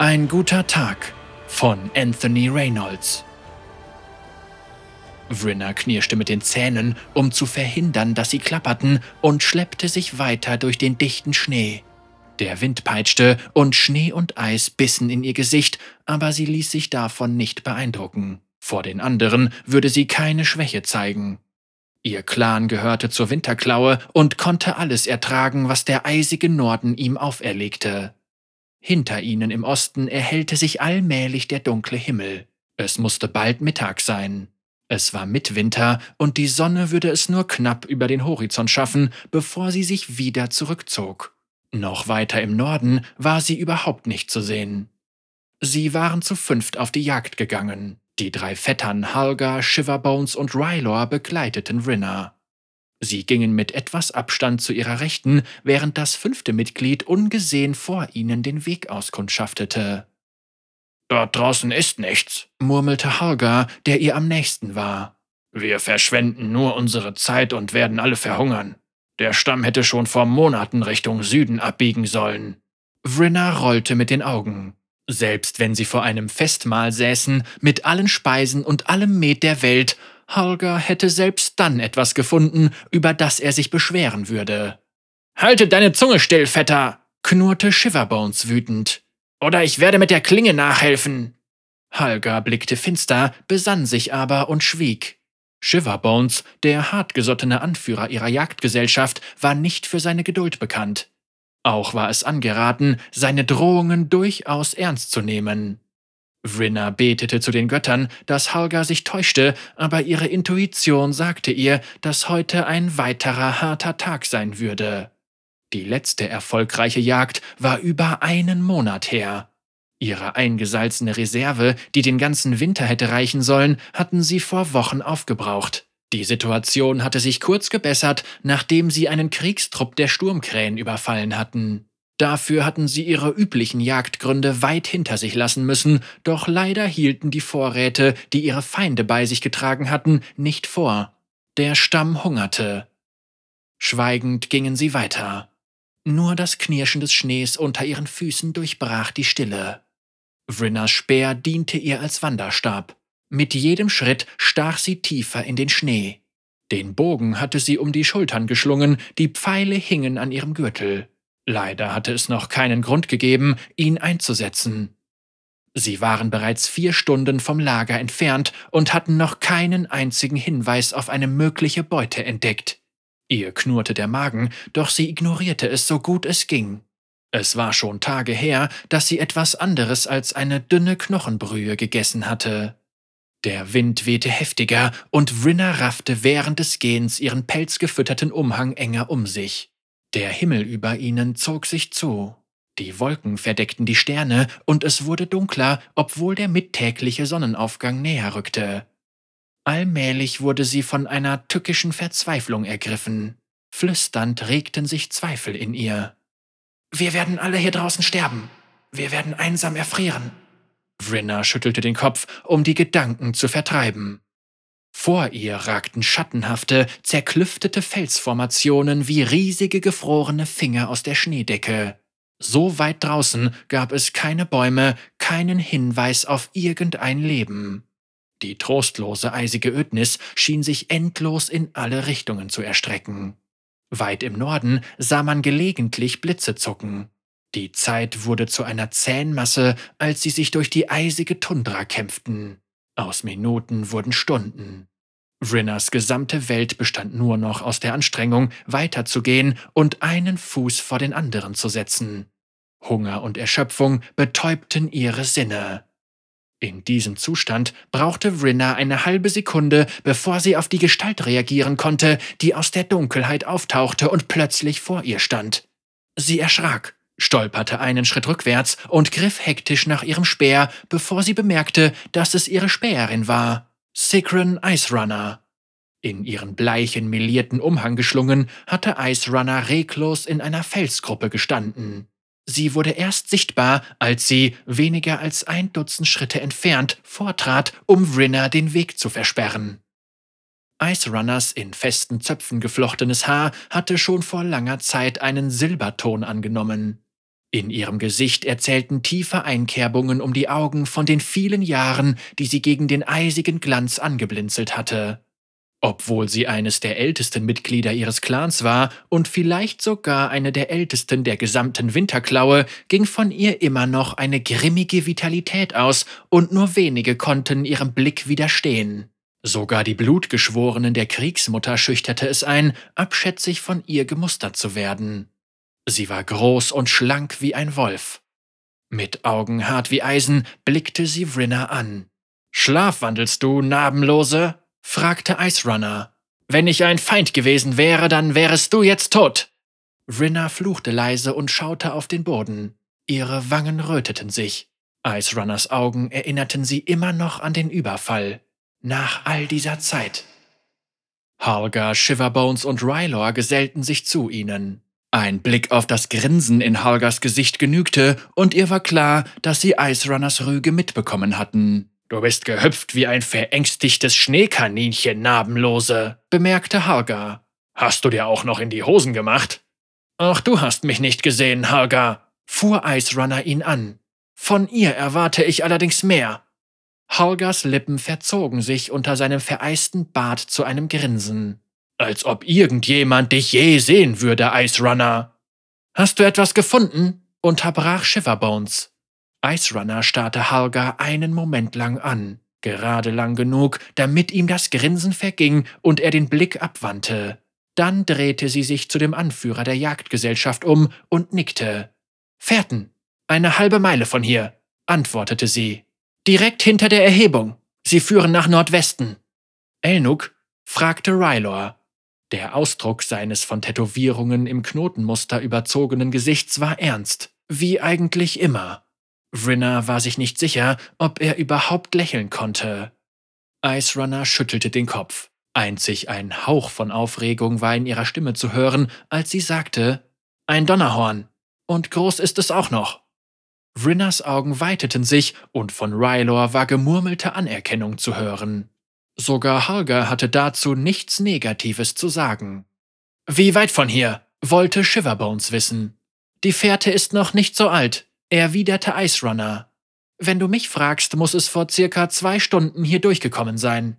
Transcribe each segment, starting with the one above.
Ein guter Tag von Anthony Reynolds. Vrinna knirschte mit den Zähnen, um zu verhindern, dass sie klapperten, und schleppte sich weiter durch den dichten Schnee. Der Wind peitschte und Schnee und Eis bissen in ihr Gesicht, aber sie ließ sich davon nicht beeindrucken. Vor den anderen würde sie keine Schwäche zeigen. Ihr Clan gehörte zur Winterklaue und konnte alles ertragen, was der eisige Norden ihm auferlegte. Hinter ihnen im Osten erhellte sich allmählich der dunkle Himmel. Es musste bald Mittag sein. Es war Mitwinter und die Sonne würde es nur knapp über den Horizont schaffen, bevor sie sich wieder zurückzog. Noch weiter im Norden war sie überhaupt nicht zu sehen. Sie waren zu fünft auf die Jagd gegangen. Die drei Vettern Halga, Shiverbones und Rylor begleiteten Rinna. Sie gingen mit etwas Abstand zu ihrer Rechten, während das fünfte Mitglied ungesehen vor ihnen den Weg auskundschaftete. Dort draußen ist nichts, murmelte Halga, der ihr am nächsten war. Wir verschwenden nur unsere Zeit und werden alle verhungern. Der Stamm hätte schon vor Monaten Richtung Süden abbiegen sollen. Vrinna rollte mit den Augen. Selbst wenn sie vor einem Festmahl säßen, mit allen Speisen und allem Met der Welt, Holger hätte selbst dann etwas gefunden, über das er sich beschweren würde. Halte deine Zunge still, Vetter, knurrte Shiverbones wütend. Oder ich werde mit der Klinge nachhelfen. Holger blickte finster, besann sich aber und schwieg. Shiverbones, der hartgesottene Anführer ihrer Jagdgesellschaft, war nicht für seine Geduld bekannt. Auch war es angeraten, seine Drohungen durchaus ernst zu nehmen. Vrinna betete zu den Göttern, dass Halga sich täuschte, aber ihre Intuition sagte ihr, dass heute ein weiterer harter Tag sein würde. Die letzte erfolgreiche Jagd war über einen Monat her. Ihre eingesalzene Reserve, die den ganzen Winter hätte reichen sollen, hatten sie vor Wochen aufgebraucht. Die Situation hatte sich kurz gebessert, nachdem sie einen Kriegstrupp der Sturmkrähen überfallen hatten. Dafür hatten sie ihre üblichen Jagdgründe weit hinter sich lassen müssen, doch leider hielten die Vorräte, die ihre Feinde bei sich getragen hatten, nicht vor. Der Stamm hungerte. Schweigend gingen sie weiter. Nur das Knirschen des Schnees unter ihren Füßen durchbrach die Stille. Vrinnas Speer diente ihr als Wanderstab. Mit jedem Schritt stach sie tiefer in den Schnee. Den Bogen hatte sie um die Schultern geschlungen, die Pfeile hingen an ihrem Gürtel. Leider hatte es noch keinen Grund gegeben, ihn einzusetzen. Sie waren bereits vier Stunden vom Lager entfernt und hatten noch keinen einzigen Hinweis auf eine mögliche Beute entdeckt. Ihr knurrte der Magen, doch sie ignorierte es so gut es ging. Es war schon Tage her, dass sie etwas anderes als eine dünne Knochenbrühe gegessen hatte. Der Wind wehte heftiger und Vrinna raffte während des Gehens ihren pelzgefütterten Umhang enger um sich. Der Himmel über ihnen zog sich zu. Die Wolken verdeckten die Sterne und es wurde dunkler, obwohl der mittägliche Sonnenaufgang näher rückte. Allmählich wurde sie von einer tückischen Verzweiflung ergriffen. Flüsternd regten sich Zweifel in ihr. Wir werden alle hier draußen sterben. Wir werden einsam erfrieren. Vrinna schüttelte den Kopf, um die Gedanken zu vertreiben. Vor ihr ragten schattenhafte, zerklüftete Felsformationen wie riesige gefrorene Finger aus der Schneedecke. So weit draußen gab es keine Bäume, keinen Hinweis auf irgendein Leben. Die trostlose eisige Ödnis schien sich endlos in alle Richtungen zu erstrecken. Weit im Norden sah man gelegentlich Blitze zucken. Die Zeit wurde zu einer zähen Masse, als sie sich durch die eisige Tundra kämpften. Aus Minuten wurden Stunden. Vrinnas gesamte Welt bestand nur noch aus der Anstrengung, weiterzugehen und einen Fuß vor den anderen zu setzen. Hunger und Erschöpfung betäubten ihre Sinne. In diesem Zustand brauchte Vrinna eine halbe Sekunde, bevor sie auf die Gestalt reagieren konnte, die aus der Dunkelheit auftauchte und plötzlich vor ihr stand. Sie erschrak, stolperte einen Schritt rückwärts und griff hektisch nach ihrem Speer, bevor sie bemerkte, dass es ihre Späherin war. Sigrin Ice Runner. In ihren bleichen, melierten Umhang geschlungen, hatte Ice Runner reglos in einer Felsgruppe gestanden. Sie wurde erst sichtbar, als sie, weniger als ein Dutzend Schritte entfernt, vortrat, um Vrinna den Weg zu versperren. Ice Runners in festen Zöpfen geflochtenes Haar hatte schon vor langer Zeit einen Silberton angenommen. In ihrem Gesicht erzählten tiefe Einkerbungen um die Augen von den vielen Jahren, die sie gegen den eisigen Glanz angeblinzelt hatte. Obwohl sie eines der ältesten Mitglieder ihres Clans war und vielleicht sogar eine der ältesten der gesamten Winterklaue, ging von ihr immer noch eine grimmige Vitalität aus, und nur wenige konnten ihrem Blick widerstehen. Sogar die Blutgeschworenen der Kriegsmutter schüchterte es ein, abschätzig von ihr gemustert zu werden. Sie war groß und schlank wie ein Wolf. Mit Augen hart wie Eisen blickte sie Vrinna an. Schlafwandelst du, Narbenlose? fragte Ice Runner. Wenn ich ein Feind gewesen wäre, dann wärest du jetzt tot. Vrinna fluchte leise und schaute auf den Boden. Ihre Wangen röteten sich. Ice Runners Augen erinnerten sie immer noch an den Überfall. Nach all dieser Zeit. Halga, Shiverbones und Rylor gesellten sich zu ihnen. Ein Blick auf das Grinsen in Halgas Gesicht genügte, und ihr war klar, dass sie Ice Runners Rüge mitbekommen hatten. Du bist gehüpft wie ein verängstigtes Schneekaninchen, Narbenlose, bemerkte Harga. Hast du dir auch noch in die Hosen gemacht? Ach, du hast mich nicht gesehen, Harga, fuhr Ice Runner ihn an. Von ihr erwarte ich allerdings mehr. Holgers Lippen verzogen sich unter seinem vereisten Bart zu einem Grinsen. Als ob irgendjemand dich je sehen würde, Ice Runner. Hast du etwas gefunden? unterbrach Shiverbones. Ice Runner starrte Halga einen Moment lang an, gerade lang genug, damit ihm das Grinsen verging und er den Blick abwandte. Dann drehte sie sich zu dem Anführer der Jagdgesellschaft um und nickte. Fährten, eine halbe Meile von hier, antwortete sie. Direkt hinter der Erhebung. Sie führen nach Nordwesten. Elnuk? fragte Rylor. Der Ausdruck seines von Tätowierungen im Knotenmuster überzogenen Gesichts war ernst, wie eigentlich immer. Vrinna war sich nicht sicher, ob er überhaupt lächeln konnte. Ice Runner schüttelte den Kopf. Einzig ein Hauch von Aufregung war in ihrer Stimme zu hören, als sie sagte, ein Donnerhorn. Und groß ist es auch noch. Vrinnas Augen weiteten sich und von Rylor war gemurmelte Anerkennung zu hören. Sogar Harger hatte dazu nichts Negatives zu sagen. Wie weit von hier? wollte Shiverbones wissen. Die Fährte ist noch nicht so alt, erwiderte Ice Runner. Wenn du mich fragst, muss es vor circa zwei Stunden hier durchgekommen sein.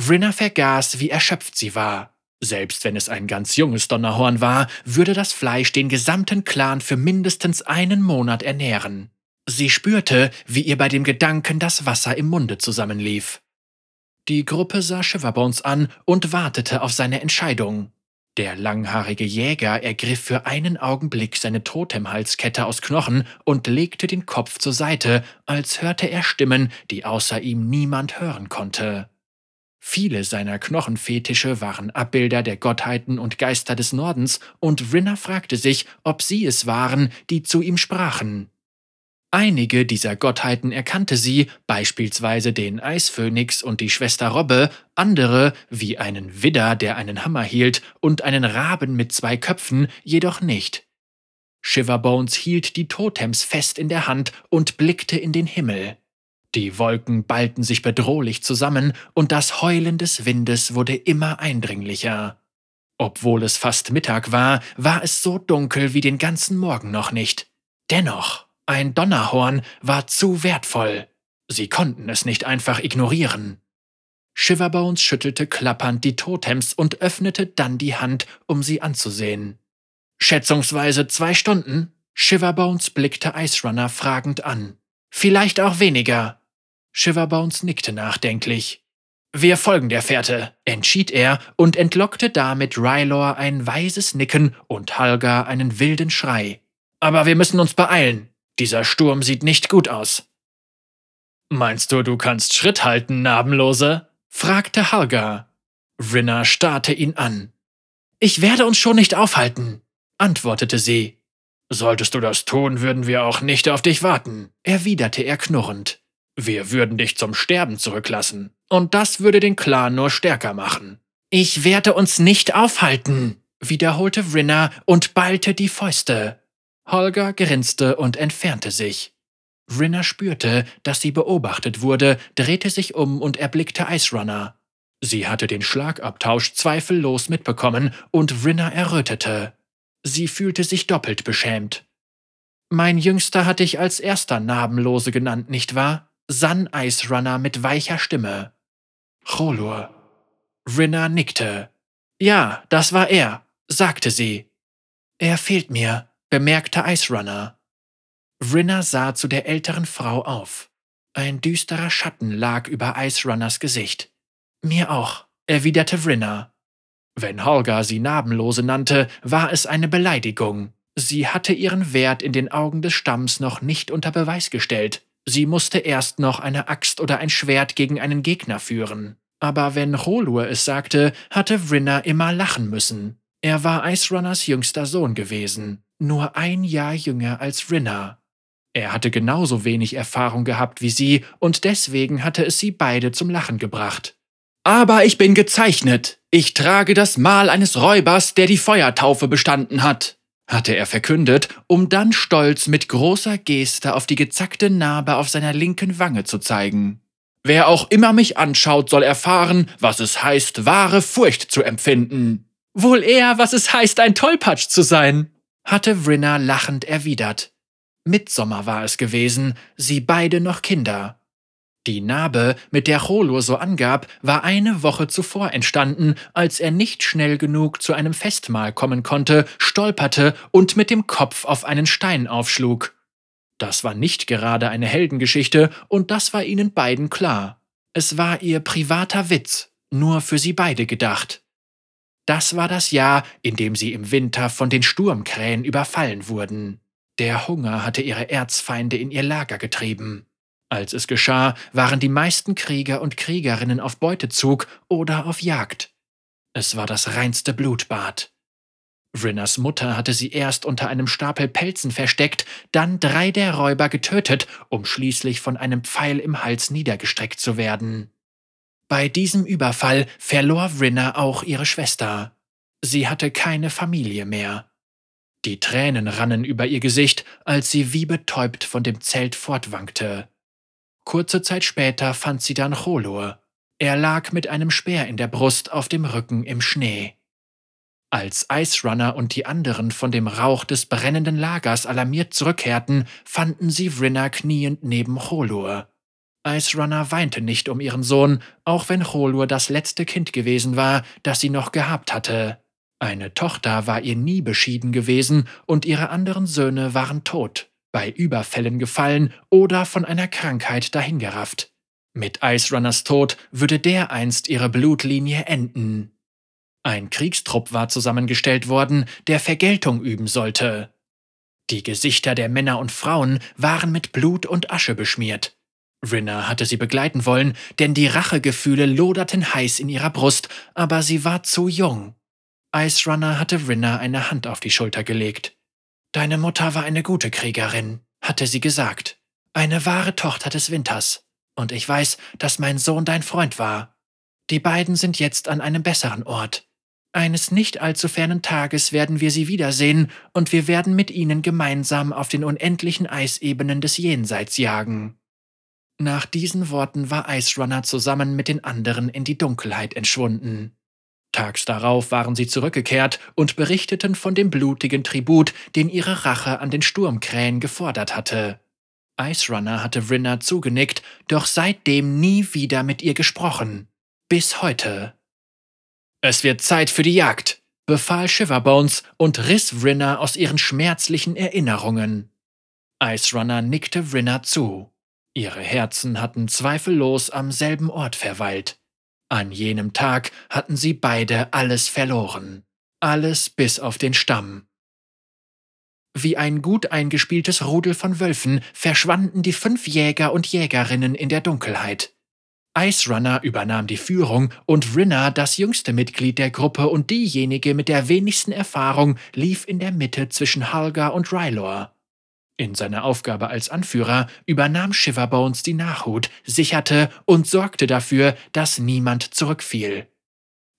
Vrinna vergaß, wie erschöpft sie war. Selbst wenn es ein ganz junges Donnerhorn war, würde das Fleisch den gesamten Clan für mindestens einen Monat ernähren. Sie spürte, wie ihr bei dem Gedanken das Wasser im Munde zusammenlief. Die Gruppe sah Shiverbones an und wartete auf seine Entscheidung. Der langhaarige Jäger ergriff für einen Augenblick seine Totemhalskette aus Knochen und legte den Kopf zur Seite, als hörte er Stimmen, die außer ihm niemand hören konnte. Viele seiner Knochenfetische waren Abbilder der Gottheiten und Geister des Nordens, und Rinner fragte sich, ob sie es waren, die zu ihm sprachen. Einige dieser Gottheiten erkannte sie, beispielsweise den Eisphönix und die Schwester Robbe, andere, wie einen Widder, der einen Hammer hielt, und einen Raben mit zwei Köpfen, jedoch nicht. Shiverbones hielt die Totems fest in der Hand und blickte in den Himmel. Die Wolken ballten sich bedrohlich zusammen, und das Heulen des Windes wurde immer eindringlicher. Obwohl es fast Mittag war, war es so dunkel wie den ganzen Morgen noch nicht. Dennoch ein Donnerhorn war zu wertvoll. Sie konnten es nicht einfach ignorieren. Shiverbones schüttelte klappernd die Totems und öffnete dann die Hand, um sie anzusehen. Schätzungsweise zwei Stunden? Shiverbones blickte Ice Runner fragend an. Vielleicht auch weniger. Shiverbones nickte nachdenklich. Wir folgen der Fährte, entschied er und entlockte damit Rylor ein weises Nicken und Halga einen wilden Schrei. Aber wir müssen uns beeilen. Dieser Sturm sieht nicht gut aus. Meinst du, du kannst Schritt halten, Narbenlose? fragte Halga. Rinna starrte ihn an. Ich werde uns schon nicht aufhalten, antwortete sie. Solltest du das tun, würden wir auch nicht auf dich warten, erwiderte er knurrend. Wir würden dich zum Sterben zurücklassen, und das würde den Clan nur stärker machen. Ich werde uns nicht aufhalten, wiederholte Rinna und ballte die Fäuste. Holger grinste und entfernte sich. Rinner spürte, dass sie beobachtet wurde, drehte sich um und erblickte Ice Runner. Sie hatte den Schlagabtausch zweifellos mitbekommen und Rinner errötete. Sie fühlte sich doppelt beschämt. Mein Jüngster hatte ich als erster Narbenlose genannt, nicht wahr? sann Ice Runner mit weicher Stimme. Cholur. Rinna nickte. Ja, das war er, sagte sie. Er fehlt mir, bemerkte Ice Runner. Rinna sah zu der älteren Frau auf. Ein düsterer Schatten lag über Ice Runners Gesicht. Mir auch, erwiderte Rinna. Wenn Holger sie Narbenlose nannte, war es eine Beleidigung. Sie hatte ihren Wert in den Augen des Stamms noch nicht unter Beweis gestellt. Sie musste erst noch eine Axt oder ein Schwert gegen einen Gegner führen. Aber wenn Rolur es sagte, hatte Vrinna immer lachen müssen. Er war Ice Runners jüngster Sohn gewesen, nur ein Jahr jünger als Rinna. Er hatte genauso wenig Erfahrung gehabt wie sie, und deswegen hatte es sie beide zum Lachen gebracht. Aber ich bin gezeichnet. Ich trage das Mal eines Räubers, der die Feuertaufe bestanden hat, hatte er verkündet, um dann stolz mit großer Geste auf die gezackte Narbe auf seiner linken Wange zu zeigen. Wer auch immer mich anschaut, soll erfahren, was es heißt, wahre Furcht zu empfinden. Wohl eher, was es heißt, ein Tollpatsch zu sein, hatte Vrinna lachend erwidert. Mitsommer war es gewesen, sie beide noch Kinder. Die Narbe, mit der Cholur so angab, war eine Woche zuvor entstanden, als er nicht schnell genug zu einem Festmahl kommen konnte, stolperte und mit dem Kopf auf einen Stein aufschlug. Das war nicht gerade eine Heldengeschichte, und das war ihnen beiden klar. Es war ihr privater Witz, nur für sie beide gedacht. Das war das Jahr, in dem sie im Winter von den Sturmkrähen überfallen wurden. Der Hunger hatte ihre Erzfeinde in ihr Lager getrieben. Als es geschah, waren die meisten Krieger und Kriegerinnen auf Beutezug oder auf Jagd. Es war das reinste Blutbad. Vrinnas Mutter hatte sie erst unter einem Stapel Pelzen versteckt, dann drei der Räuber getötet, um schließlich von einem Pfeil im Hals niedergestreckt zu werden. Bei diesem Überfall verlor Vrinna auch ihre Schwester. Sie hatte keine Familie mehr. Die Tränen rannen über ihr Gesicht, als sie wie betäubt von dem Zelt fortwankte. Kurze Zeit später fand sie dann Cholor. Er lag mit einem Speer in der Brust auf dem Rücken im Schnee. Als Ice Runner und die anderen von dem Rauch des brennenden Lagers alarmiert zurückkehrten, fanden sie Vrinna kniend neben Cholur. Ice Runner weinte nicht um ihren Sohn, auch wenn Cholur das letzte Kind gewesen war, das sie noch gehabt hatte. Eine Tochter war ihr nie beschieden gewesen und ihre anderen Söhne waren tot, bei Überfällen gefallen oder von einer Krankheit dahingerafft. Mit Ice Runners Tod würde dereinst ihre Blutlinie enden. Ein Kriegstrupp war zusammengestellt worden, der Vergeltung üben sollte. Die Gesichter der Männer und Frauen waren mit Blut und Asche beschmiert. Rinna hatte sie begleiten wollen, denn die Rachegefühle loderten heiß in ihrer Brust, aber sie war zu jung. Ice Runner hatte Rinna eine Hand auf die Schulter gelegt. Deine Mutter war eine gute Kriegerin, hatte sie gesagt. Eine wahre Tochter des Winters. Und ich weiß, dass mein Sohn dein Freund war. Die beiden sind jetzt an einem besseren Ort. Eines nicht allzu fernen Tages werden wir sie wiedersehen, und wir werden mit ihnen gemeinsam auf den unendlichen Eisebenen des Jenseits jagen. Nach diesen Worten war Ice Runner zusammen mit den anderen in die Dunkelheit entschwunden. Tags darauf waren sie zurückgekehrt und berichteten von dem blutigen Tribut, den ihre Rache an den Sturmkrähen gefordert hatte. Ice Runner hatte Vrinna zugenickt, doch seitdem nie wieder mit ihr gesprochen. Bis heute. Es wird Zeit für die Jagd, befahl Shiverbones und riss Vrinna aus ihren schmerzlichen Erinnerungen. Ice Runner nickte Vrinna zu. Ihre Herzen hatten zweifellos am selben Ort verweilt. An jenem Tag hatten sie beide alles verloren. Alles bis auf den Stamm. Wie ein gut eingespieltes Rudel von Wölfen verschwanden die fünf Jäger und Jägerinnen in der Dunkelheit. Ice Runner übernahm die Führung und Rinna, das jüngste Mitglied der Gruppe und diejenige mit der wenigsten Erfahrung, lief in der Mitte zwischen Halga und Rylor. In seiner Aufgabe als Anführer übernahm Shiverbones die Nachhut, sicherte und sorgte dafür, dass niemand zurückfiel.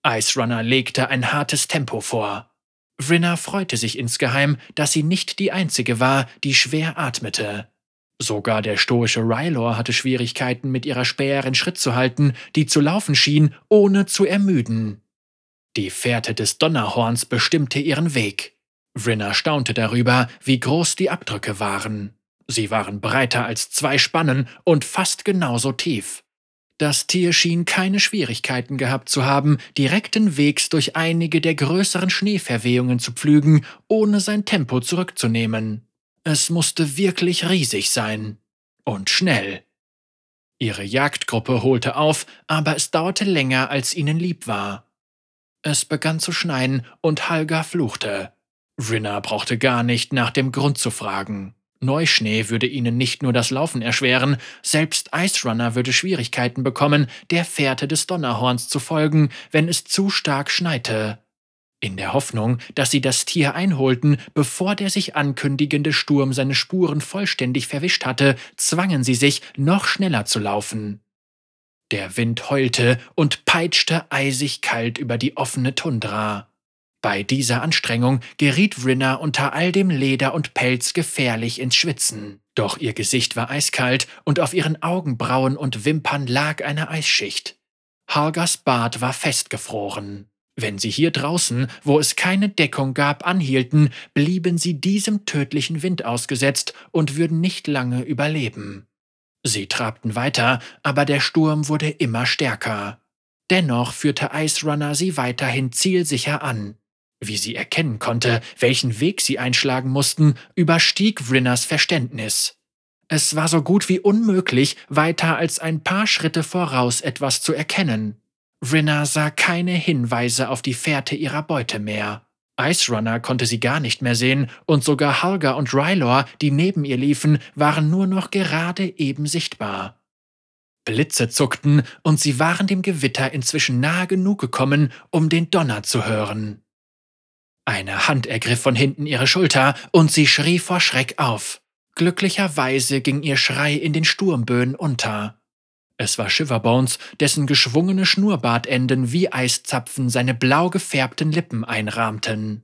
Ice Runner legte ein hartes Tempo vor. Vrinna freute sich insgeheim, dass sie nicht die einzige war, die schwer atmete. Sogar der stoische Rylor hatte Schwierigkeiten, mit ihrer Späherin Schritt zu halten, die zu laufen schien, ohne zu ermüden. Die Fährte des Donnerhorns bestimmte ihren Weg. Vrinna staunte darüber, wie groß die Abdrücke waren. Sie waren breiter als zwei Spannen und fast genauso tief. Das Tier schien keine Schwierigkeiten gehabt zu haben, direkten Wegs durch einige der größeren Schneeverwehungen zu pflügen, ohne sein Tempo zurückzunehmen. Es musste wirklich riesig sein. Und schnell. Ihre Jagdgruppe holte auf, aber es dauerte länger, als ihnen lieb war. Es begann zu schneien und Halga fluchte. Rinna brauchte gar nicht nach dem Grund zu fragen. Neuschnee würde ihnen nicht nur das Laufen erschweren, selbst Ice Runner würde Schwierigkeiten bekommen, der Fährte des Donnerhorns zu folgen, wenn es zu stark schneite. In der Hoffnung, dass sie das Tier einholten, bevor der sich ankündigende Sturm seine Spuren vollständig verwischt hatte, zwangen sie sich, noch schneller zu laufen. Der Wind heulte und peitschte eisig kalt über die offene Tundra. Bei dieser Anstrengung geriet Rinna unter all dem Leder und Pelz gefährlich ins Schwitzen. Doch ihr Gesicht war eiskalt und auf ihren Augenbrauen und Wimpern lag eine Eisschicht. Hargas Bart war festgefroren. Wenn sie hier draußen, wo es keine Deckung gab, anhielten, blieben sie diesem tödlichen Wind ausgesetzt und würden nicht lange überleben. Sie trabten weiter, aber der Sturm wurde immer stärker. Dennoch führte Ice Runner sie weiterhin zielsicher an. Wie sie erkennen konnte, welchen Weg sie einschlagen mussten, überstieg Rinners Verständnis. Es war so gut wie unmöglich, weiter als ein paar Schritte voraus etwas zu erkennen. Rinna sah keine Hinweise auf die Fährte ihrer Beute mehr. Ice Runner konnte sie gar nicht mehr sehen, und sogar Halga und Rylor, die neben ihr liefen, waren nur noch gerade eben sichtbar. Blitze zuckten, und sie waren dem Gewitter inzwischen nahe genug gekommen, um den Donner zu hören. Eine Hand ergriff von hinten ihre Schulter, und sie schrie vor Schreck auf. Glücklicherweise ging ihr Schrei in den Sturmböen unter. Es war Shiverbones, dessen geschwungene Schnurrbartenden wie Eiszapfen seine blau gefärbten Lippen einrahmten.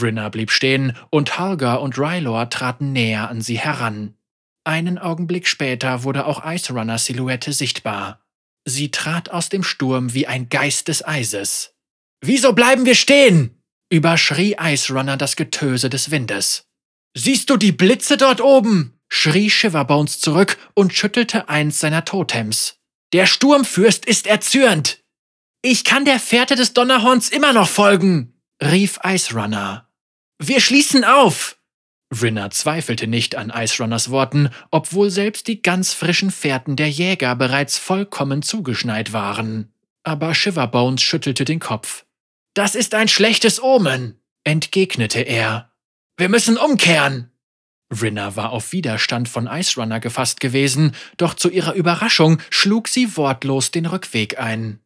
Rinna blieb stehen und Halga und Rylor traten näher an sie heran. Einen Augenblick später wurde auch Ice Runners Silhouette sichtbar. Sie trat aus dem Sturm wie ein Geist des Eises. Wieso bleiben wir stehen? Überschrie Ice Runner das Getöse des Windes. Siehst du die Blitze dort oben? schrie Shiverbones zurück und schüttelte eins seiner Totems. Der Sturmfürst ist erzürnt. Ich kann der Fährte des Donnerhorns immer noch folgen, rief Ice Runner. Wir schließen auf. Rinner zweifelte nicht an Ice Runners Worten, obwohl selbst die ganz frischen Fährten der Jäger bereits vollkommen zugeschneit waren. Aber Shiverbones schüttelte den Kopf. Das ist ein schlechtes Omen, entgegnete er. Wir müssen umkehren. Rinna war auf Widerstand von Ice Runner gefasst gewesen, doch zu ihrer Überraschung schlug sie wortlos den Rückweg ein.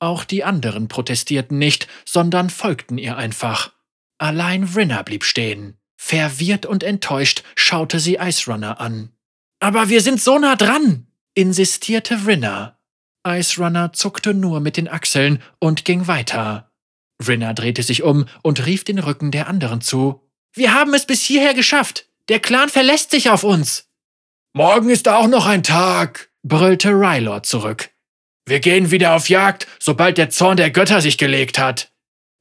Auch die anderen protestierten nicht, sondern folgten ihr einfach. Allein Rinna blieb stehen. Verwirrt und enttäuscht schaute sie Ice Runner an. Aber wir sind so nah dran, insistierte Rinna. Ice Runner zuckte nur mit den Achseln und ging weiter. Rinna drehte sich um und rief den Rücken der anderen zu. Wir haben es bis hierher geschafft. Der Clan verlässt sich auf uns. Morgen ist auch noch ein Tag, brüllte Rylor zurück. Wir gehen wieder auf Jagd, sobald der Zorn der Götter sich gelegt hat.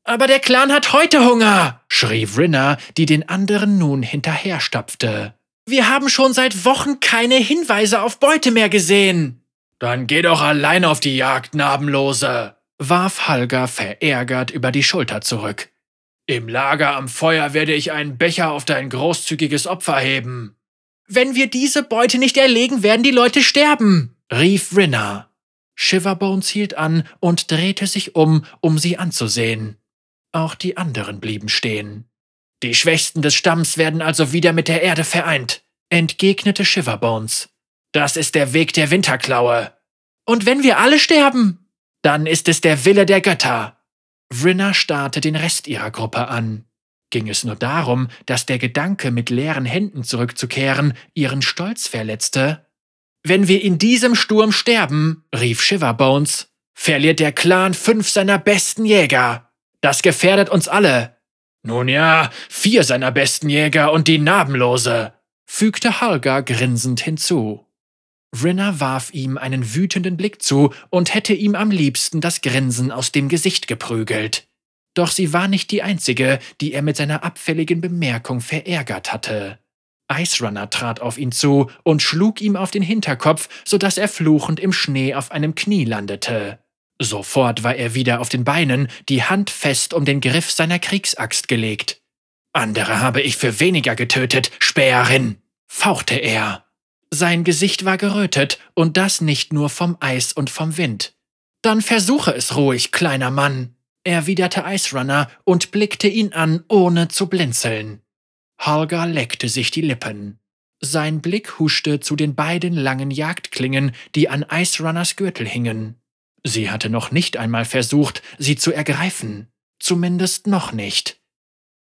Aber der Clan hat heute Hunger, schrie Vrinna, die den anderen nun hinterherstapfte. Wir haben schon seit Wochen keine Hinweise auf Beute mehr gesehen. Dann geh doch allein auf die Jagd, Narbenlose, warf Halga verärgert über die Schulter zurück. Im Lager am Feuer werde ich einen Becher auf dein großzügiges Opfer heben. Wenn wir diese Beute nicht erlegen, werden die Leute sterben, rief Rinna. Shiverbones hielt an und drehte sich um, um sie anzusehen. Auch die anderen blieben stehen. Die Schwächsten des Stamms werden also wieder mit der Erde vereint, entgegnete Shiverbones. Das ist der Weg der Winterklaue. Und wenn wir alle sterben, dann ist es der Wille der Götter. Vrinna starrte den Rest ihrer Gruppe an. Ging es nur darum, dass der Gedanke, mit leeren Händen zurückzukehren, ihren Stolz verletzte? Wenn wir in diesem Sturm sterben, rief Shiverbones, verliert der Clan fünf seiner besten Jäger. Das gefährdet uns alle. Nun ja, vier seiner besten Jäger und die Narbenlose, fügte Halga grinsend hinzu. Rinner warf ihm einen wütenden Blick zu und hätte ihm am liebsten das Grinsen aus dem Gesicht geprügelt. Doch sie war nicht die einzige, die er mit seiner abfälligen Bemerkung verärgert hatte. Ice Runner trat auf ihn zu und schlug ihm auf den Hinterkopf, sodass er fluchend im Schnee auf einem Knie landete. Sofort war er wieder auf den Beinen, die Hand fest um den Griff seiner Kriegsaxt gelegt. Andere habe ich für weniger getötet, Späherin, fauchte er. Sein Gesicht war gerötet, und das nicht nur vom Eis und vom Wind. Dann versuche es ruhig, kleiner Mann, erwiderte Ice Runner und blickte ihn an, ohne zu blinzeln. Holger leckte sich die Lippen. Sein Blick huschte zu den beiden langen Jagdklingen, die an Ice Runners Gürtel hingen. Sie hatte noch nicht einmal versucht, sie zu ergreifen. Zumindest noch nicht.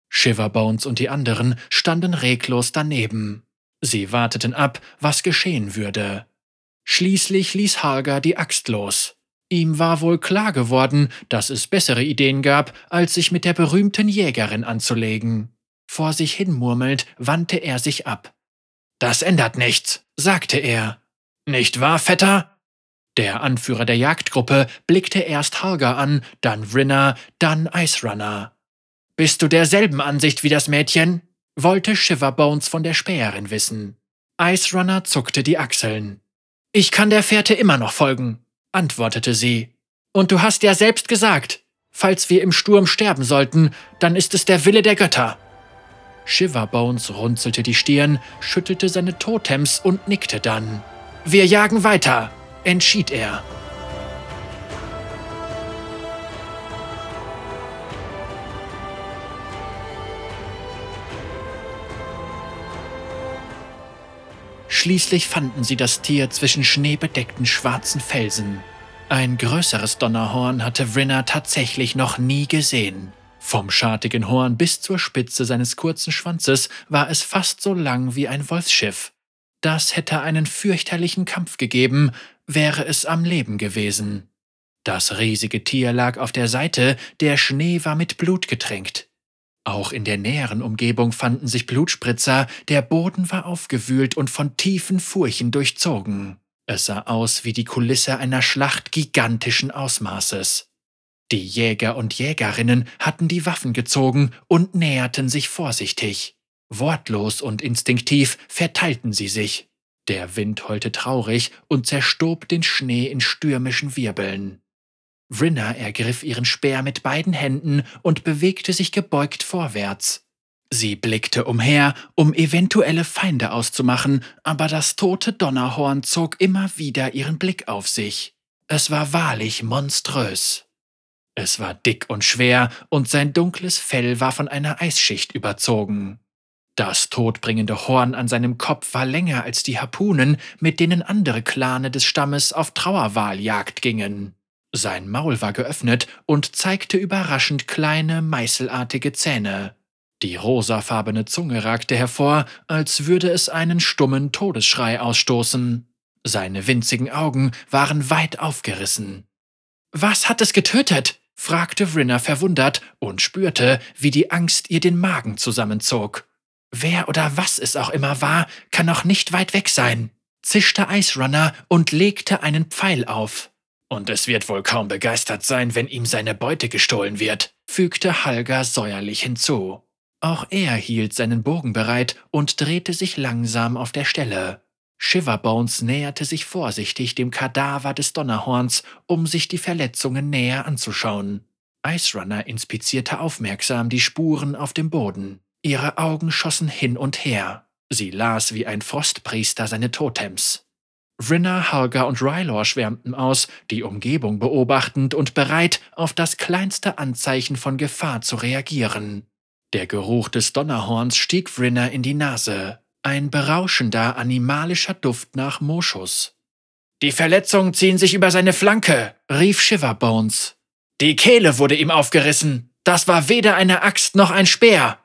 Shiverbones und die anderen standen reglos daneben. Sie warteten ab, was geschehen würde. Schließlich ließ Halger die Axt los. Ihm war wohl klar geworden, dass es bessere Ideen gab, als sich mit der berühmten Jägerin anzulegen. Vor sich hin murmelnd wandte er sich ab. Das ändert nichts, sagte er. Nicht wahr, Vetter? Der Anführer der Jagdgruppe blickte erst Halger an, dann Rinner, dann Ice Runner. Bist du derselben Ansicht wie das Mädchen? Wollte Shiverbones von der Späherin wissen. Ice Runner zuckte die Achseln. Ich kann der Fährte immer noch folgen, antwortete sie. Und du hast ja selbst gesagt, falls wir im Sturm sterben sollten, dann ist es der Wille der Götter. Shiverbones runzelte die Stirn, schüttelte seine Totems und nickte dann. Wir jagen weiter, entschied er. Schließlich fanden sie das Tier zwischen schneebedeckten schwarzen Felsen. Ein größeres Donnerhorn hatte Vrinner tatsächlich noch nie gesehen. Vom schartigen Horn bis zur Spitze seines kurzen Schwanzes war es fast so lang wie ein Wolfsschiff. Das hätte einen fürchterlichen Kampf gegeben, wäre es am Leben gewesen. Das riesige Tier lag auf der Seite, der Schnee war mit Blut getränkt. Auch in der näheren Umgebung fanden sich Blutspritzer, der Boden war aufgewühlt und von tiefen Furchen durchzogen. Es sah aus wie die Kulisse einer Schlacht gigantischen Ausmaßes. Die Jäger und Jägerinnen hatten die Waffen gezogen und näherten sich vorsichtig. Wortlos und instinktiv verteilten sie sich. Der Wind heulte traurig und zerstob den Schnee in stürmischen Wirbeln. Vrinna ergriff ihren Speer mit beiden Händen und bewegte sich gebeugt vorwärts. Sie blickte umher, um eventuelle Feinde auszumachen, aber das tote Donnerhorn zog immer wieder ihren Blick auf sich. Es war wahrlich monströs. Es war dick und schwer, und sein dunkles Fell war von einer Eisschicht überzogen. Das todbringende Horn an seinem Kopf war länger als die Harpunen, mit denen andere Klane des Stammes auf Trauerwahljagd gingen. Sein Maul war geöffnet und zeigte überraschend kleine, meißelartige Zähne. Die rosafarbene Zunge ragte hervor, als würde es einen stummen Todesschrei ausstoßen. Seine winzigen Augen waren weit aufgerissen. Was hat es getötet? fragte Vrinner verwundert und spürte, wie die Angst ihr den Magen zusammenzog. Wer oder was es auch immer war, kann noch nicht weit weg sein, zischte Ice Runner und legte einen Pfeil auf. Und es wird wohl kaum begeistert sein, wenn ihm seine Beute gestohlen wird, fügte Halga säuerlich hinzu. Auch er hielt seinen Bogen bereit und drehte sich langsam auf der Stelle. Shiverbones näherte sich vorsichtig dem Kadaver des Donnerhorns, um sich die Verletzungen näher anzuschauen. Ice Runner inspizierte aufmerksam die Spuren auf dem Boden. Ihre Augen schossen hin und her. Sie las wie ein Frostpriester seine Totems. Vrinner, Halga und Rylor schwärmten aus, die Umgebung beobachtend und bereit, auf das kleinste Anzeichen von Gefahr zu reagieren. Der Geruch des Donnerhorns stieg Vrinner in die Nase. Ein berauschender, animalischer Duft nach Moschus. Die Verletzungen ziehen sich über seine Flanke, rief Shiverbones. Die Kehle wurde ihm aufgerissen. Das war weder eine Axt noch ein Speer.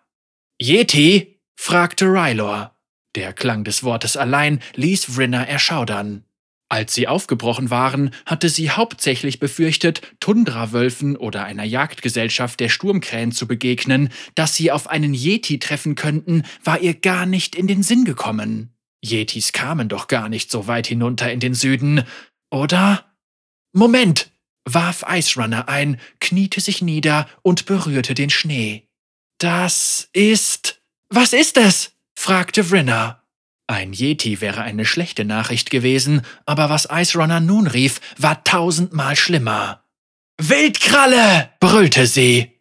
Yeti? fragte Rylor. Der Klang des Wortes allein ließ Vrinner erschaudern. Als sie aufgebrochen waren, hatte sie hauptsächlich befürchtet, Tundrawölfen oder einer Jagdgesellschaft der Sturmkrähen zu begegnen, dass sie auf einen Yeti treffen könnten, war ihr gar nicht in den Sinn gekommen. Yetis kamen doch gar nicht so weit hinunter in den Süden, oder? Moment! warf Ice Runner ein, kniete sich nieder und berührte den Schnee. Das ist. Was ist es? Fragte Vrinner. Ein Yeti wäre eine schlechte Nachricht gewesen, aber was Ice Runner nun rief, war tausendmal schlimmer. Wildkralle! brüllte sie.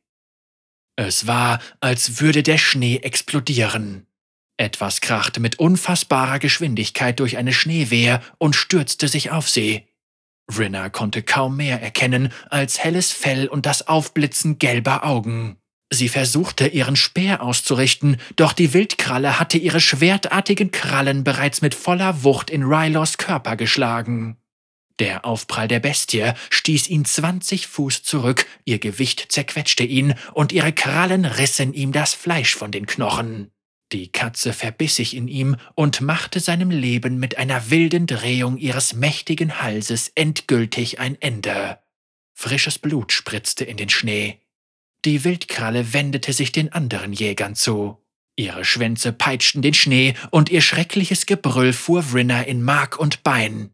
Es war, als würde der Schnee explodieren. Etwas krachte mit unfassbarer Geschwindigkeit durch eine Schneewehe und stürzte sich auf sie. Rinner konnte kaum mehr erkennen als helles Fell und das Aufblitzen gelber Augen. Sie versuchte, ihren Speer auszurichten, doch die Wildkralle hatte ihre schwertartigen Krallen bereits mit voller Wucht in Rylos Körper geschlagen. Der Aufprall der Bestie stieß ihn zwanzig Fuß zurück, ihr Gewicht zerquetschte ihn und ihre Krallen rissen ihm das Fleisch von den Knochen. Die Katze verbiss sich in ihm und machte seinem Leben mit einer wilden Drehung ihres mächtigen Halses endgültig ein Ende. Frisches Blut spritzte in den Schnee. Die Wildkralle wendete sich den anderen Jägern zu. Ihre Schwänze peitschten den Schnee und ihr schreckliches Gebrüll fuhr Vrinner in Mark und Bein.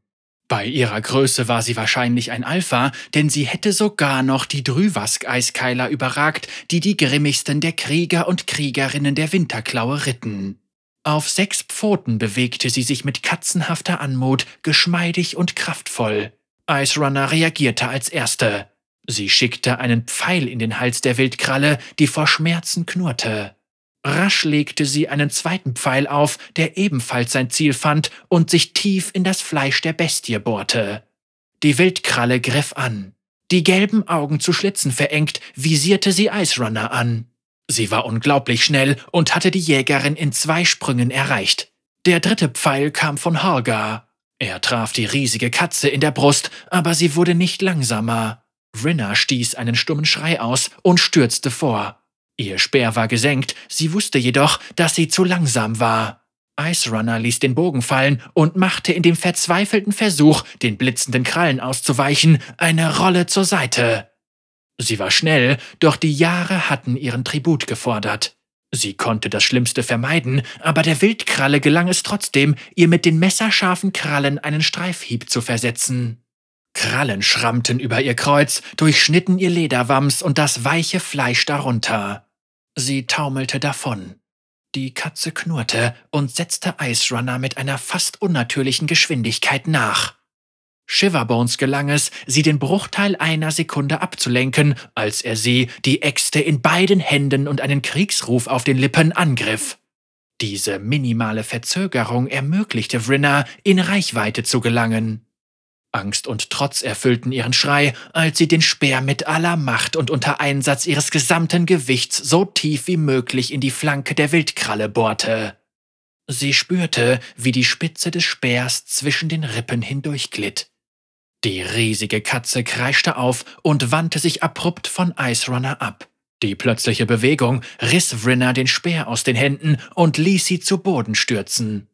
Bei ihrer Größe war sie wahrscheinlich ein Alpha, denn sie hätte sogar noch die Drüwask-Eiskeiler überragt, die die grimmigsten der Krieger und Kriegerinnen der Winterklaue ritten. Auf sechs Pfoten bewegte sie sich mit katzenhafter Anmut, geschmeidig und kraftvoll. Ice Runner reagierte als Erste. Sie schickte einen Pfeil in den Hals der Wildkralle, die vor Schmerzen knurrte. Rasch legte sie einen zweiten Pfeil auf, der ebenfalls sein Ziel fand und sich tief in das Fleisch der Bestie bohrte. Die Wildkralle griff an. Die gelben Augen zu Schlitzen verengt, visierte sie Ice Runner an. Sie war unglaublich schnell und hatte die Jägerin in zwei Sprüngen erreicht. Der dritte Pfeil kam von Hargar. Er traf die riesige Katze in der Brust, aber sie wurde nicht langsamer. Rinner stieß einen stummen Schrei aus und stürzte vor. Ihr Speer war gesenkt, sie wusste jedoch, dass sie zu langsam war. Ice Runner ließ den Bogen fallen und machte in dem verzweifelten Versuch, den blitzenden Krallen auszuweichen, eine Rolle zur Seite. Sie war schnell, doch die Jahre hatten ihren Tribut gefordert. Sie konnte das Schlimmste vermeiden, aber der Wildkralle gelang es trotzdem, ihr mit den messerscharfen Krallen einen Streifhieb zu versetzen. Krallen schrammten über ihr Kreuz, durchschnitten ihr Lederwams und das weiche Fleisch darunter. Sie taumelte davon. Die Katze knurrte und setzte Ice Runner mit einer fast unnatürlichen Geschwindigkeit nach. Shiverbones gelang es, sie den Bruchteil einer Sekunde abzulenken, als er sie, die Äxte in beiden Händen und einen Kriegsruf auf den Lippen, angriff. Diese minimale Verzögerung ermöglichte Vrinner, in Reichweite zu gelangen. Angst und Trotz erfüllten ihren Schrei, als sie den Speer mit aller Macht und unter Einsatz ihres gesamten Gewichts so tief wie möglich in die Flanke der Wildkralle bohrte. Sie spürte, wie die Spitze des Speers zwischen den Rippen hindurchglitt. Die riesige Katze kreischte auf und wandte sich abrupt von Ice Runner ab. Die plötzliche Bewegung riss Vrinner den Speer aus den Händen und ließ sie zu Boden stürzen.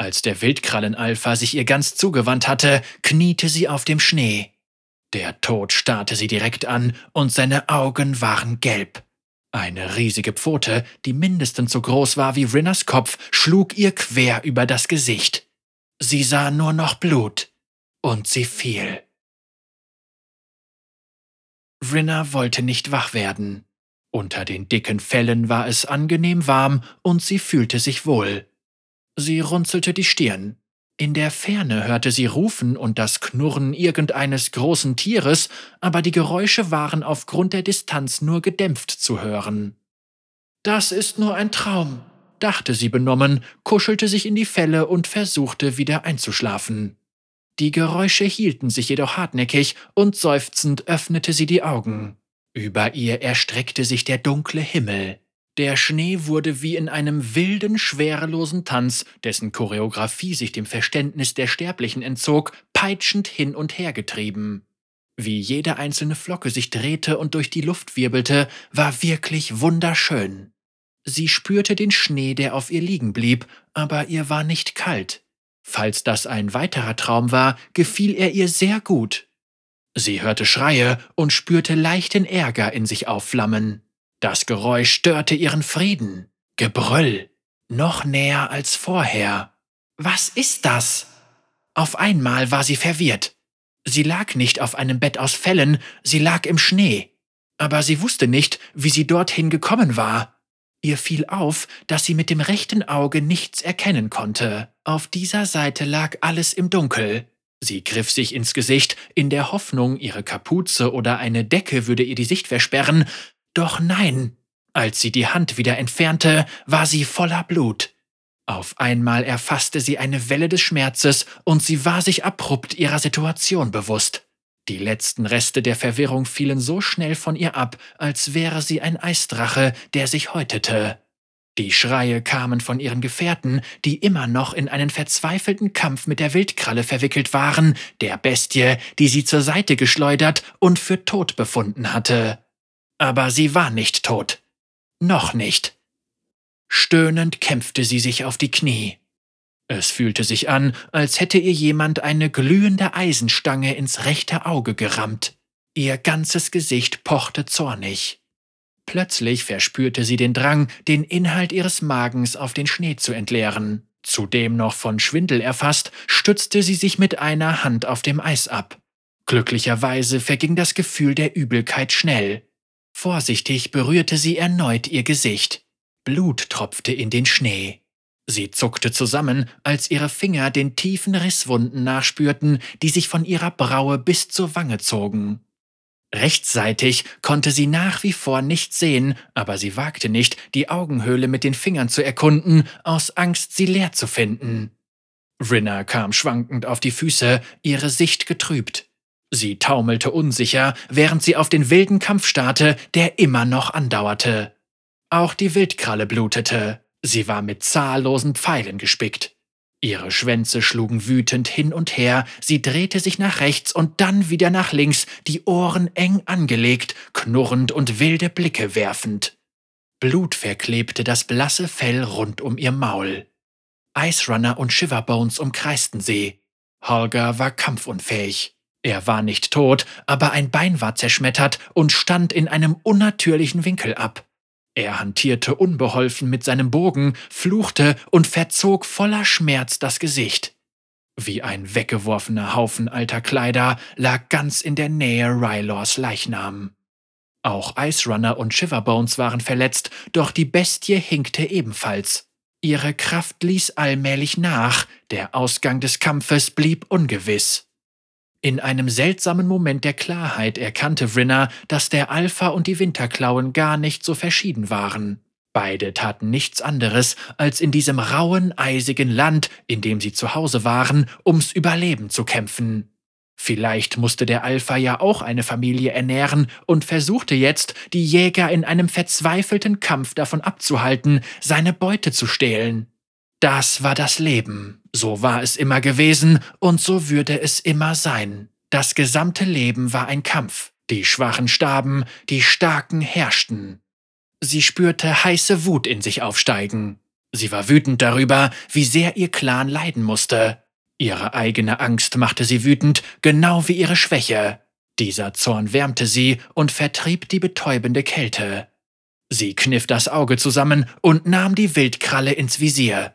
Als der Wildkrallenalpha sich ihr ganz zugewandt hatte, kniete sie auf dem Schnee. Der Tod starrte sie direkt an und seine Augen waren gelb. Eine riesige Pfote, die mindestens so groß war wie Rinners Kopf, schlug ihr quer über das Gesicht. Sie sah nur noch Blut. Und sie fiel. Rinner wollte nicht wach werden. Unter den dicken Fellen war es angenehm warm und sie fühlte sich wohl. Sie runzelte die Stirn. In der Ferne hörte sie Rufen und das Knurren irgendeines großen Tieres, aber die Geräusche waren aufgrund der Distanz nur gedämpft zu hören. Das ist nur ein Traum, dachte sie benommen, kuschelte sich in die Felle und versuchte wieder einzuschlafen. Die Geräusche hielten sich jedoch hartnäckig und seufzend öffnete sie die Augen. Über ihr erstreckte sich der dunkle Himmel. Der Schnee wurde wie in einem wilden, schwerelosen Tanz, dessen Choreografie sich dem Verständnis der Sterblichen entzog, peitschend hin und her getrieben. Wie jede einzelne Flocke sich drehte und durch die Luft wirbelte, war wirklich wunderschön. Sie spürte den Schnee, der auf ihr liegen blieb, aber ihr war nicht kalt. Falls das ein weiterer Traum war, gefiel er ihr sehr gut. Sie hörte Schreie und spürte leichten Ärger in sich aufflammen. Das Geräusch störte ihren Frieden. Gebrüll. Noch näher als vorher. Was ist das? Auf einmal war sie verwirrt. Sie lag nicht auf einem Bett aus Fellen, sie lag im Schnee. Aber sie wusste nicht, wie sie dorthin gekommen war. Ihr fiel auf, dass sie mit dem rechten Auge nichts erkennen konnte. Auf dieser Seite lag alles im Dunkel. Sie griff sich ins Gesicht, in der Hoffnung, ihre Kapuze oder eine Decke würde ihr die Sicht versperren. Doch nein, als sie die Hand wieder entfernte, war sie voller Blut. Auf einmal erfasste sie eine Welle des Schmerzes und sie war sich abrupt ihrer Situation bewusst. Die letzten Reste der Verwirrung fielen so schnell von ihr ab, als wäre sie ein Eisdrache, der sich häutete. Die Schreie kamen von ihren Gefährten, die immer noch in einen verzweifelten Kampf mit der Wildkralle verwickelt waren, der Bestie, die sie zur Seite geschleudert und für tot befunden hatte. Aber sie war nicht tot. Noch nicht. Stöhnend kämpfte sie sich auf die Knie. Es fühlte sich an, als hätte ihr jemand eine glühende Eisenstange ins rechte Auge gerammt. Ihr ganzes Gesicht pochte zornig. Plötzlich verspürte sie den Drang, den Inhalt ihres Magens auf den Schnee zu entleeren. Zudem noch von Schwindel erfasst, stützte sie sich mit einer Hand auf dem Eis ab. Glücklicherweise verging das Gefühl der Übelkeit schnell. Vorsichtig berührte sie erneut ihr Gesicht. Blut tropfte in den Schnee. Sie zuckte zusammen, als ihre Finger den tiefen Risswunden nachspürten, die sich von ihrer Braue bis zur Wange zogen. Rechtzeitig konnte sie nach wie vor nichts sehen, aber sie wagte nicht, die Augenhöhle mit den Fingern zu erkunden, aus Angst, sie leer zu finden. Rinna kam schwankend auf die Füße, ihre Sicht getrübt. Sie taumelte unsicher, während sie auf den wilden Kampf starrte, der immer noch andauerte. Auch die Wildkralle blutete. Sie war mit zahllosen Pfeilen gespickt. Ihre Schwänze schlugen wütend hin und her, sie drehte sich nach rechts und dann wieder nach links, die Ohren eng angelegt, knurrend und wilde Blicke werfend. Blut verklebte das blasse Fell rund um ihr Maul. Ice Runner und Shiverbones umkreisten sie. Holger war kampfunfähig. Er war nicht tot, aber ein Bein war zerschmettert und stand in einem unnatürlichen Winkel ab. Er hantierte unbeholfen mit seinem Bogen, fluchte und verzog voller Schmerz das Gesicht. Wie ein weggeworfener Haufen alter Kleider lag ganz in der Nähe Rylors Leichnam. Auch Ice Runner und Shiverbones waren verletzt, doch die Bestie hinkte ebenfalls. Ihre Kraft ließ allmählich nach, der Ausgang des Kampfes blieb ungewiss. In einem seltsamen Moment der Klarheit erkannte Vrinna, dass der Alpha und die Winterklauen gar nicht so verschieden waren. Beide taten nichts anderes, als in diesem rauen, eisigen Land, in dem sie zu Hause waren, ums Überleben zu kämpfen. Vielleicht musste der Alpha ja auch eine Familie ernähren und versuchte jetzt, die Jäger in einem verzweifelten Kampf davon abzuhalten, seine Beute zu stehlen. Das war das Leben. So war es immer gewesen und so würde es immer sein. Das gesamte Leben war ein Kampf. Die Schwachen starben, die Starken herrschten. Sie spürte heiße Wut in sich aufsteigen. Sie war wütend darüber, wie sehr ihr Clan leiden musste. Ihre eigene Angst machte sie wütend, genau wie ihre Schwäche. Dieser Zorn wärmte sie und vertrieb die betäubende Kälte. Sie kniff das Auge zusammen und nahm die Wildkralle ins Visier.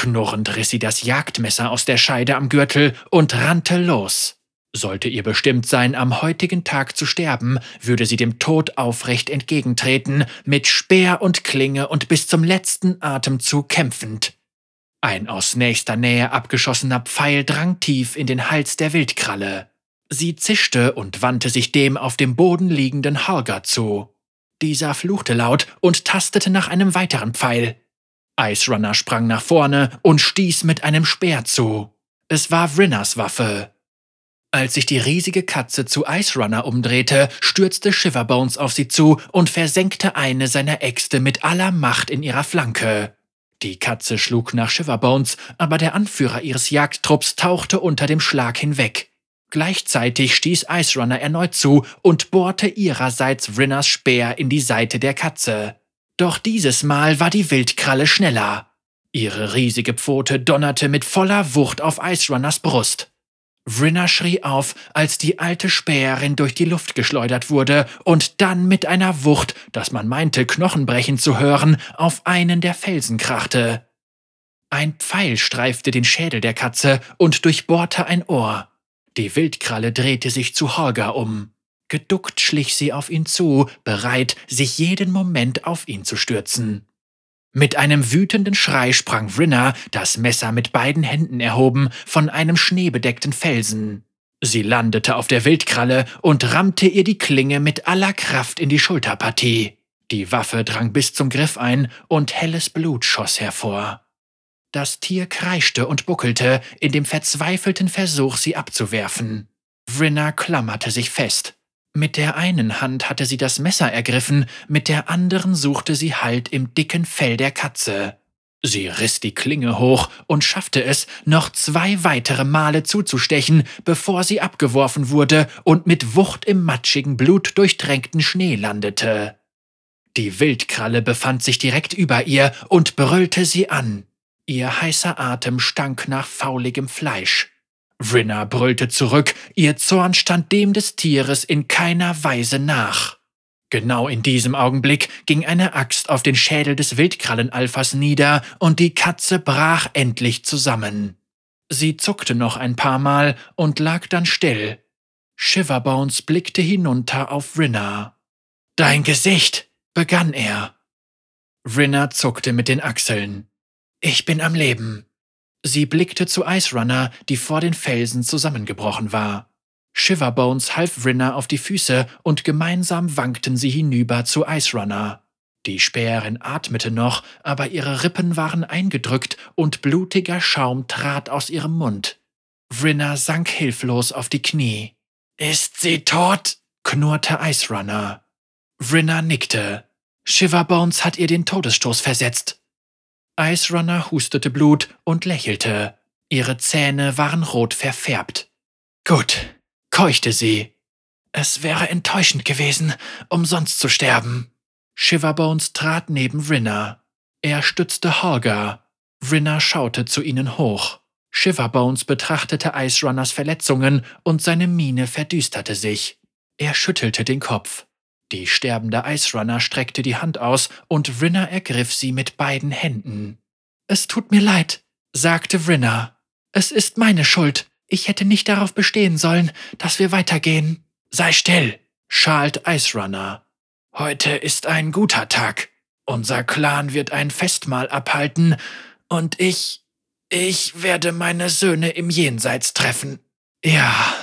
Knurrend riss sie das Jagdmesser aus der Scheide am Gürtel und rannte los. Sollte ihr bestimmt sein, am heutigen Tag zu sterben, würde sie dem Tod aufrecht entgegentreten, mit Speer und Klinge und bis zum letzten Atemzug kämpfend. Ein aus nächster Nähe abgeschossener Pfeil drang tief in den Hals der Wildkralle. Sie zischte und wandte sich dem auf dem Boden liegenden Holger zu. Dieser fluchte laut und tastete nach einem weiteren Pfeil. Ice Runner sprang nach vorne und stieß mit einem Speer zu. Es war Vrinners Waffe. Als sich die riesige Katze zu Ice Runner umdrehte, stürzte Shiverbones auf sie zu und versenkte eine seiner Äxte mit aller Macht in ihrer Flanke. Die Katze schlug nach Shiverbones, aber der Anführer ihres Jagdtrupps tauchte unter dem Schlag hinweg. Gleichzeitig stieß Ice Runner erneut zu und bohrte ihrerseits Vrinners Speer in die Seite der Katze. Doch dieses Mal war die Wildkralle schneller. Ihre riesige Pfote donnerte mit voller Wucht auf Ice Runners Brust. Vrinna schrie auf, als die alte Späherin durch die Luft geschleudert wurde und dann mit einer Wucht, dass man meinte, Knochen brechen zu hören, auf einen der Felsen krachte. Ein Pfeil streifte den Schädel der Katze und durchbohrte ein Ohr. Die Wildkralle drehte sich zu Holger um. Geduckt schlich sie auf ihn zu, bereit, sich jeden Moment auf ihn zu stürzen. Mit einem wütenden Schrei sprang Rinna, das Messer mit beiden Händen erhoben, von einem schneebedeckten Felsen. Sie landete auf der Wildkralle und rammte ihr die Klinge mit aller Kraft in die Schulterpartie. Die Waffe drang bis zum Griff ein und helles Blut schoss hervor. Das Tier kreischte und buckelte in dem verzweifelten Versuch, sie abzuwerfen. Vrinna klammerte sich fest. Mit der einen Hand hatte sie das Messer ergriffen, mit der anderen suchte sie Halt im dicken Fell der Katze. Sie riss die Klinge hoch und schaffte es, noch zwei weitere Male zuzustechen, bevor sie abgeworfen wurde und mit Wucht im matschigen, blutdurchtränkten Schnee landete. Die Wildkralle befand sich direkt über ihr und brüllte sie an. Ihr heißer Atem stank nach fauligem Fleisch. Vrinna brüllte zurück, ihr Zorn stand dem des Tieres in keiner Weise nach. Genau in diesem Augenblick ging eine Axt auf den Schädel des Wildkrallenalphas nieder und die Katze brach endlich zusammen. Sie zuckte noch ein paar Mal und lag dann still. Shiverbones blickte hinunter auf Rinna. Dein Gesicht, begann er. Rinna zuckte mit den Achseln. Ich bin am Leben. Sie blickte zu Ice Runner, die vor den Felsen zusammengebrochen war. Shiverbones half Rinner auf die Füße und gemeinsam wankten sie hinüber zu Ice Runner. Die Späherin atmete noch, aber ihre Rippen waren eingedrückt und blutiger Schaum trat aus ihrem Mund. Vrinna sank hilflos auf die Knie. Ist sie tot? knurrte Ice Runner. Vrinna nickte. Shiverbones hat ihr den Todesstoß versetzt. Ice Runner hustete Blut und lächelte. Ihre Zähne waren rot verfärbt. Gut, keuchte sie. Es wäre enttäuschend gewesen, umsonst zu sterben. Shiverbones trat neben Rinna. Er stützte Holger. Rinna schaute zu ihnen hoch. Shiverbones betrachtete Ice Runners Verletzungen und seine Miene verdüsterte sich. Er schüttelte den Kopf. Die sterbende Ice Runner streckte die Hand aus und Rinna ergriff sie mit beiden Händen. Es tut mir leid, sagte Rinna. Es ist meine Schuld. Ich hätte nicht darauf bestehen sollen, dass wir weitergehen. Sei still, schalt Ice Runner. Heute ist ein guter Tag. Unser Clan wird ein Festmahl abhalten und ich, ich werde meine Söhne im Jenseits treffen. Ja,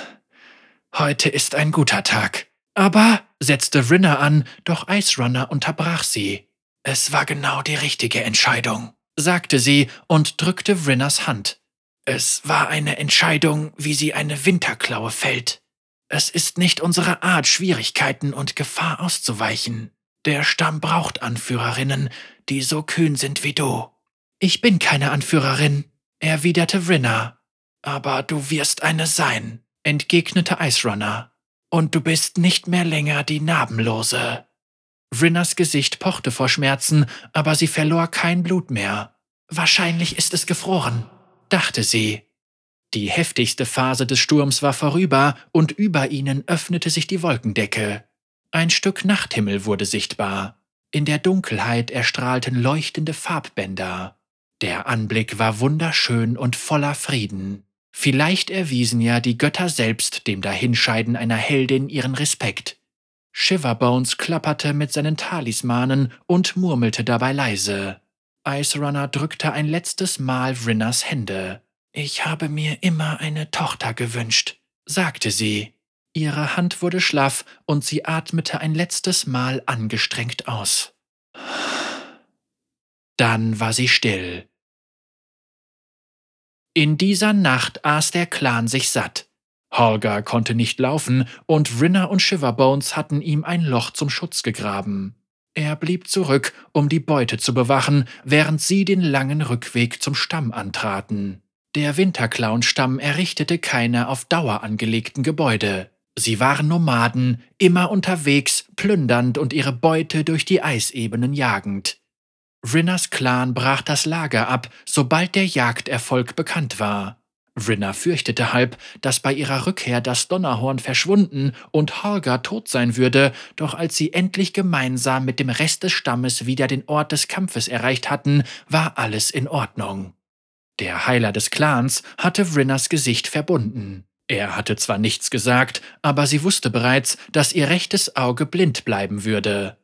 heute ist ein guter Tag. Aber, setzte Rinner an, doch Ice Runner unterbrach sie. Es war genau die richtige Entscheidung, sagte sie und drückte Rinners Hand. Es war eine Entscheidung, wie sie eine Winterklaue fällt. Es ist nicht unsere Art, Schwierigkeiten und Gefahr auszuweichen. Der Stamm braucht Anführerinnen, die so kühn sind wie du. Ich bin keine Anführerin, erwiderte Rinna. Aber du wirst eine sein, entgegnete Ice Runner. Und du bist nicht mehr länger die Narbenlose. Rinners Gesicht pochte vor Schmerzen, aber sie verlor kein Blut mehr. Wahrscheinlich ist es gefroren dachte sie. Die heftigste Phase des Sturms war vorüber und über ihnen öffnete sich die Wolkendecke. Ein Stück Nachthimmel wurde sichtbar. In der Dunkelheit erstrahlten leuchtende Farbbänder. Der Anblick war wunderschön und voller Frieden. Vielleicht erwiesen ja die Götter selbst dem Dahinscheiden einer Heldin ihren Respekt. Shiverbones klapperte mit seinen Talismanen und murmelte dabei leise. Ice Runner drückte ein letztes Mal Rinners Hände. Ich habe mir immer eine Tochter gewünscht, sagte sie. Ihre Hand wurde schlaff und sie atmete ein letztes Mal angestrengt aus. Dann war sie still. In dieser Nacht aß der Clan sich satt. Holger konnte nicht laufen und Rinner und Shiverbones hatten ihm ein Loch zum Schutz gegraben. Er blieb zurück, um die Beute zu bewachen, während sie den langen Rückweg zum Stamm antraten. Der Winterclown-Stamm errichtete keine auf Dauer angelegten Gebäude. Sie waren Nomaden, immer unterwegs, plündernd und ihre Beute durch die Eisebenen jagend. Rinners Clan brach das Lager ab, sobald der Jagderfolg bekannt war. Rinna fürchtete halb, dass bei ihrer Rückkehr das Donnerhorn verschwunden und Holger tot sein würde, doch als sie endlich gemeinsam mit dem Rest des Stammes wieder den Ort des Kampfes erreicht hatten, war alles in Ordnung. Der Heiler des Clans hatte Rinners Gesicht verbunden. Er hatte zwar nichts gesagt, aber sie wusste bereits, dass ihr rechtes Auge blind bleiben würde.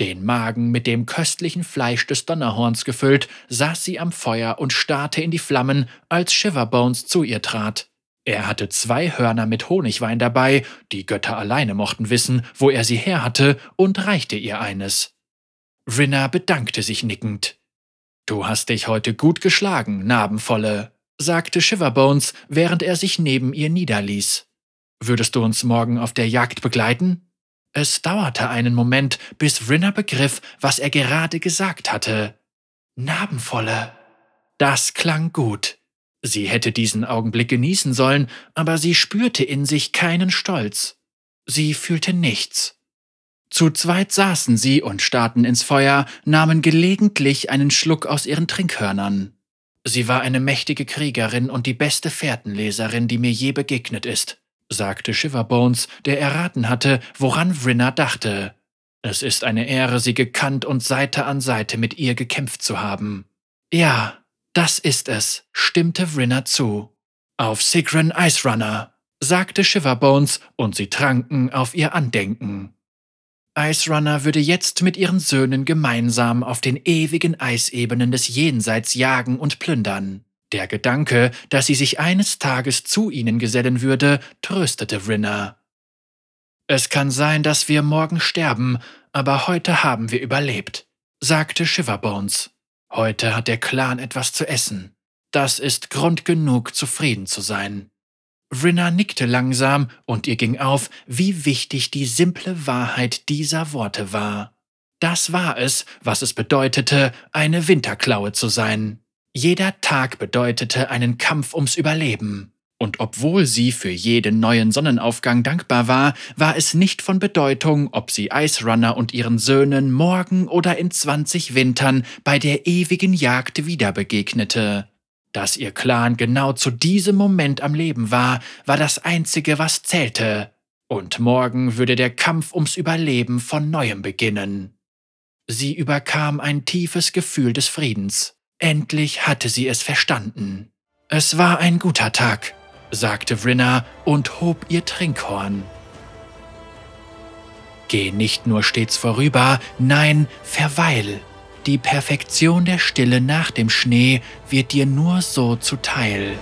Den Magen mit dem köstlichen Fleisch des Donnerhorns gefüllt, saß sie am Feuer und starrte in die Flammen, als Shiverbones zu ihr trat. Er hatte zwei Hörner mit Honigwein dabei, die Götter alleine mochten wissen, wo er sie her hatte, und reichte ihr eines. Rinna bedankte sich nickend. Du hast dich heute gut geschlagen, Narbenvolle, sagte Shiverbones, während er sich neben ihr niederließ. Würdest du uns morgen auf der Jagd begleiten? Es dauerte einen Moment, bis Rinner begriff, was er gerade gesagt hatte. Narbenvolle. Das klang gut. Sie hätte diesen Augenblick genießen sollen, aber sie spürte in sich keinen Stolz. Sie fühlte nichts. Zu zweit saßen sie und starrten ins Feuer, nahmen gelegentlich einen Schluck aus ihren Trinkhörnern. Sie war eine mächtige Kriegerin und die beste Fährtenleserin, die mir je begegnet ist, sagte Shiverbones, der erraten hatte, woran Vrinna dachte. Es ist eine Ehre, sie gekannt und Seite an Seite mit ihr gekämpft zu haben. Ja, das ist es, stimmte Vrinna zu. Auf Sigrin Ice Runner, sagte Shiverbones, und sie tranken auf ihr Andenken. Ice Runner würde jetzt mit ihren Söhnen gemeinsam auf den ewigen Eisebenen des Jenseits jagen und plündern. Der Gedanke, dass sie sich eines Tages zu ihnen gesellen würde, tröstete Vrinna. Es kann sein, dass wir morgen sterben, aber heute haben wir überlebt, sagte Shiverbones. Heute hat der Clan etwas zu essen. Das ist Grund genug, zufrieden zu sein. Vrinna nickte langsam und ihr ging auf, wie wichtig die simple Wahrheit dieser Worte war. Das war es, was es bedeutete, eine Winterklaue zu sein. Jeder Tag bedeutete einen Kampf ums Überleben. Und obwohl sie für jeden neuen Sonnenaufgang dankbar war, war es nicht von Bedeutung, ob sie Ice Runner und ihren Söhnen morgen oder in zwanzig Wintern bei der ewigen Jagd wieder begegnete. Dass ihr Clan genau zu diesem Moment am Leben war, war das Einzige, was zählte. Und morgen würde der Kampf ums Überleben von neuem beginnen. Sie überkam ein tiefes Gefühl des Friedens. Endlich hatte sie es verstanden. Es war ein guter Tag, sagte Vrinna und hob ihr Trinkhorn. Geh nicht nur stets vorüber, nein, verweil. Die Perfektion der Stille nach dem Schnee wird dir nur so zuteil.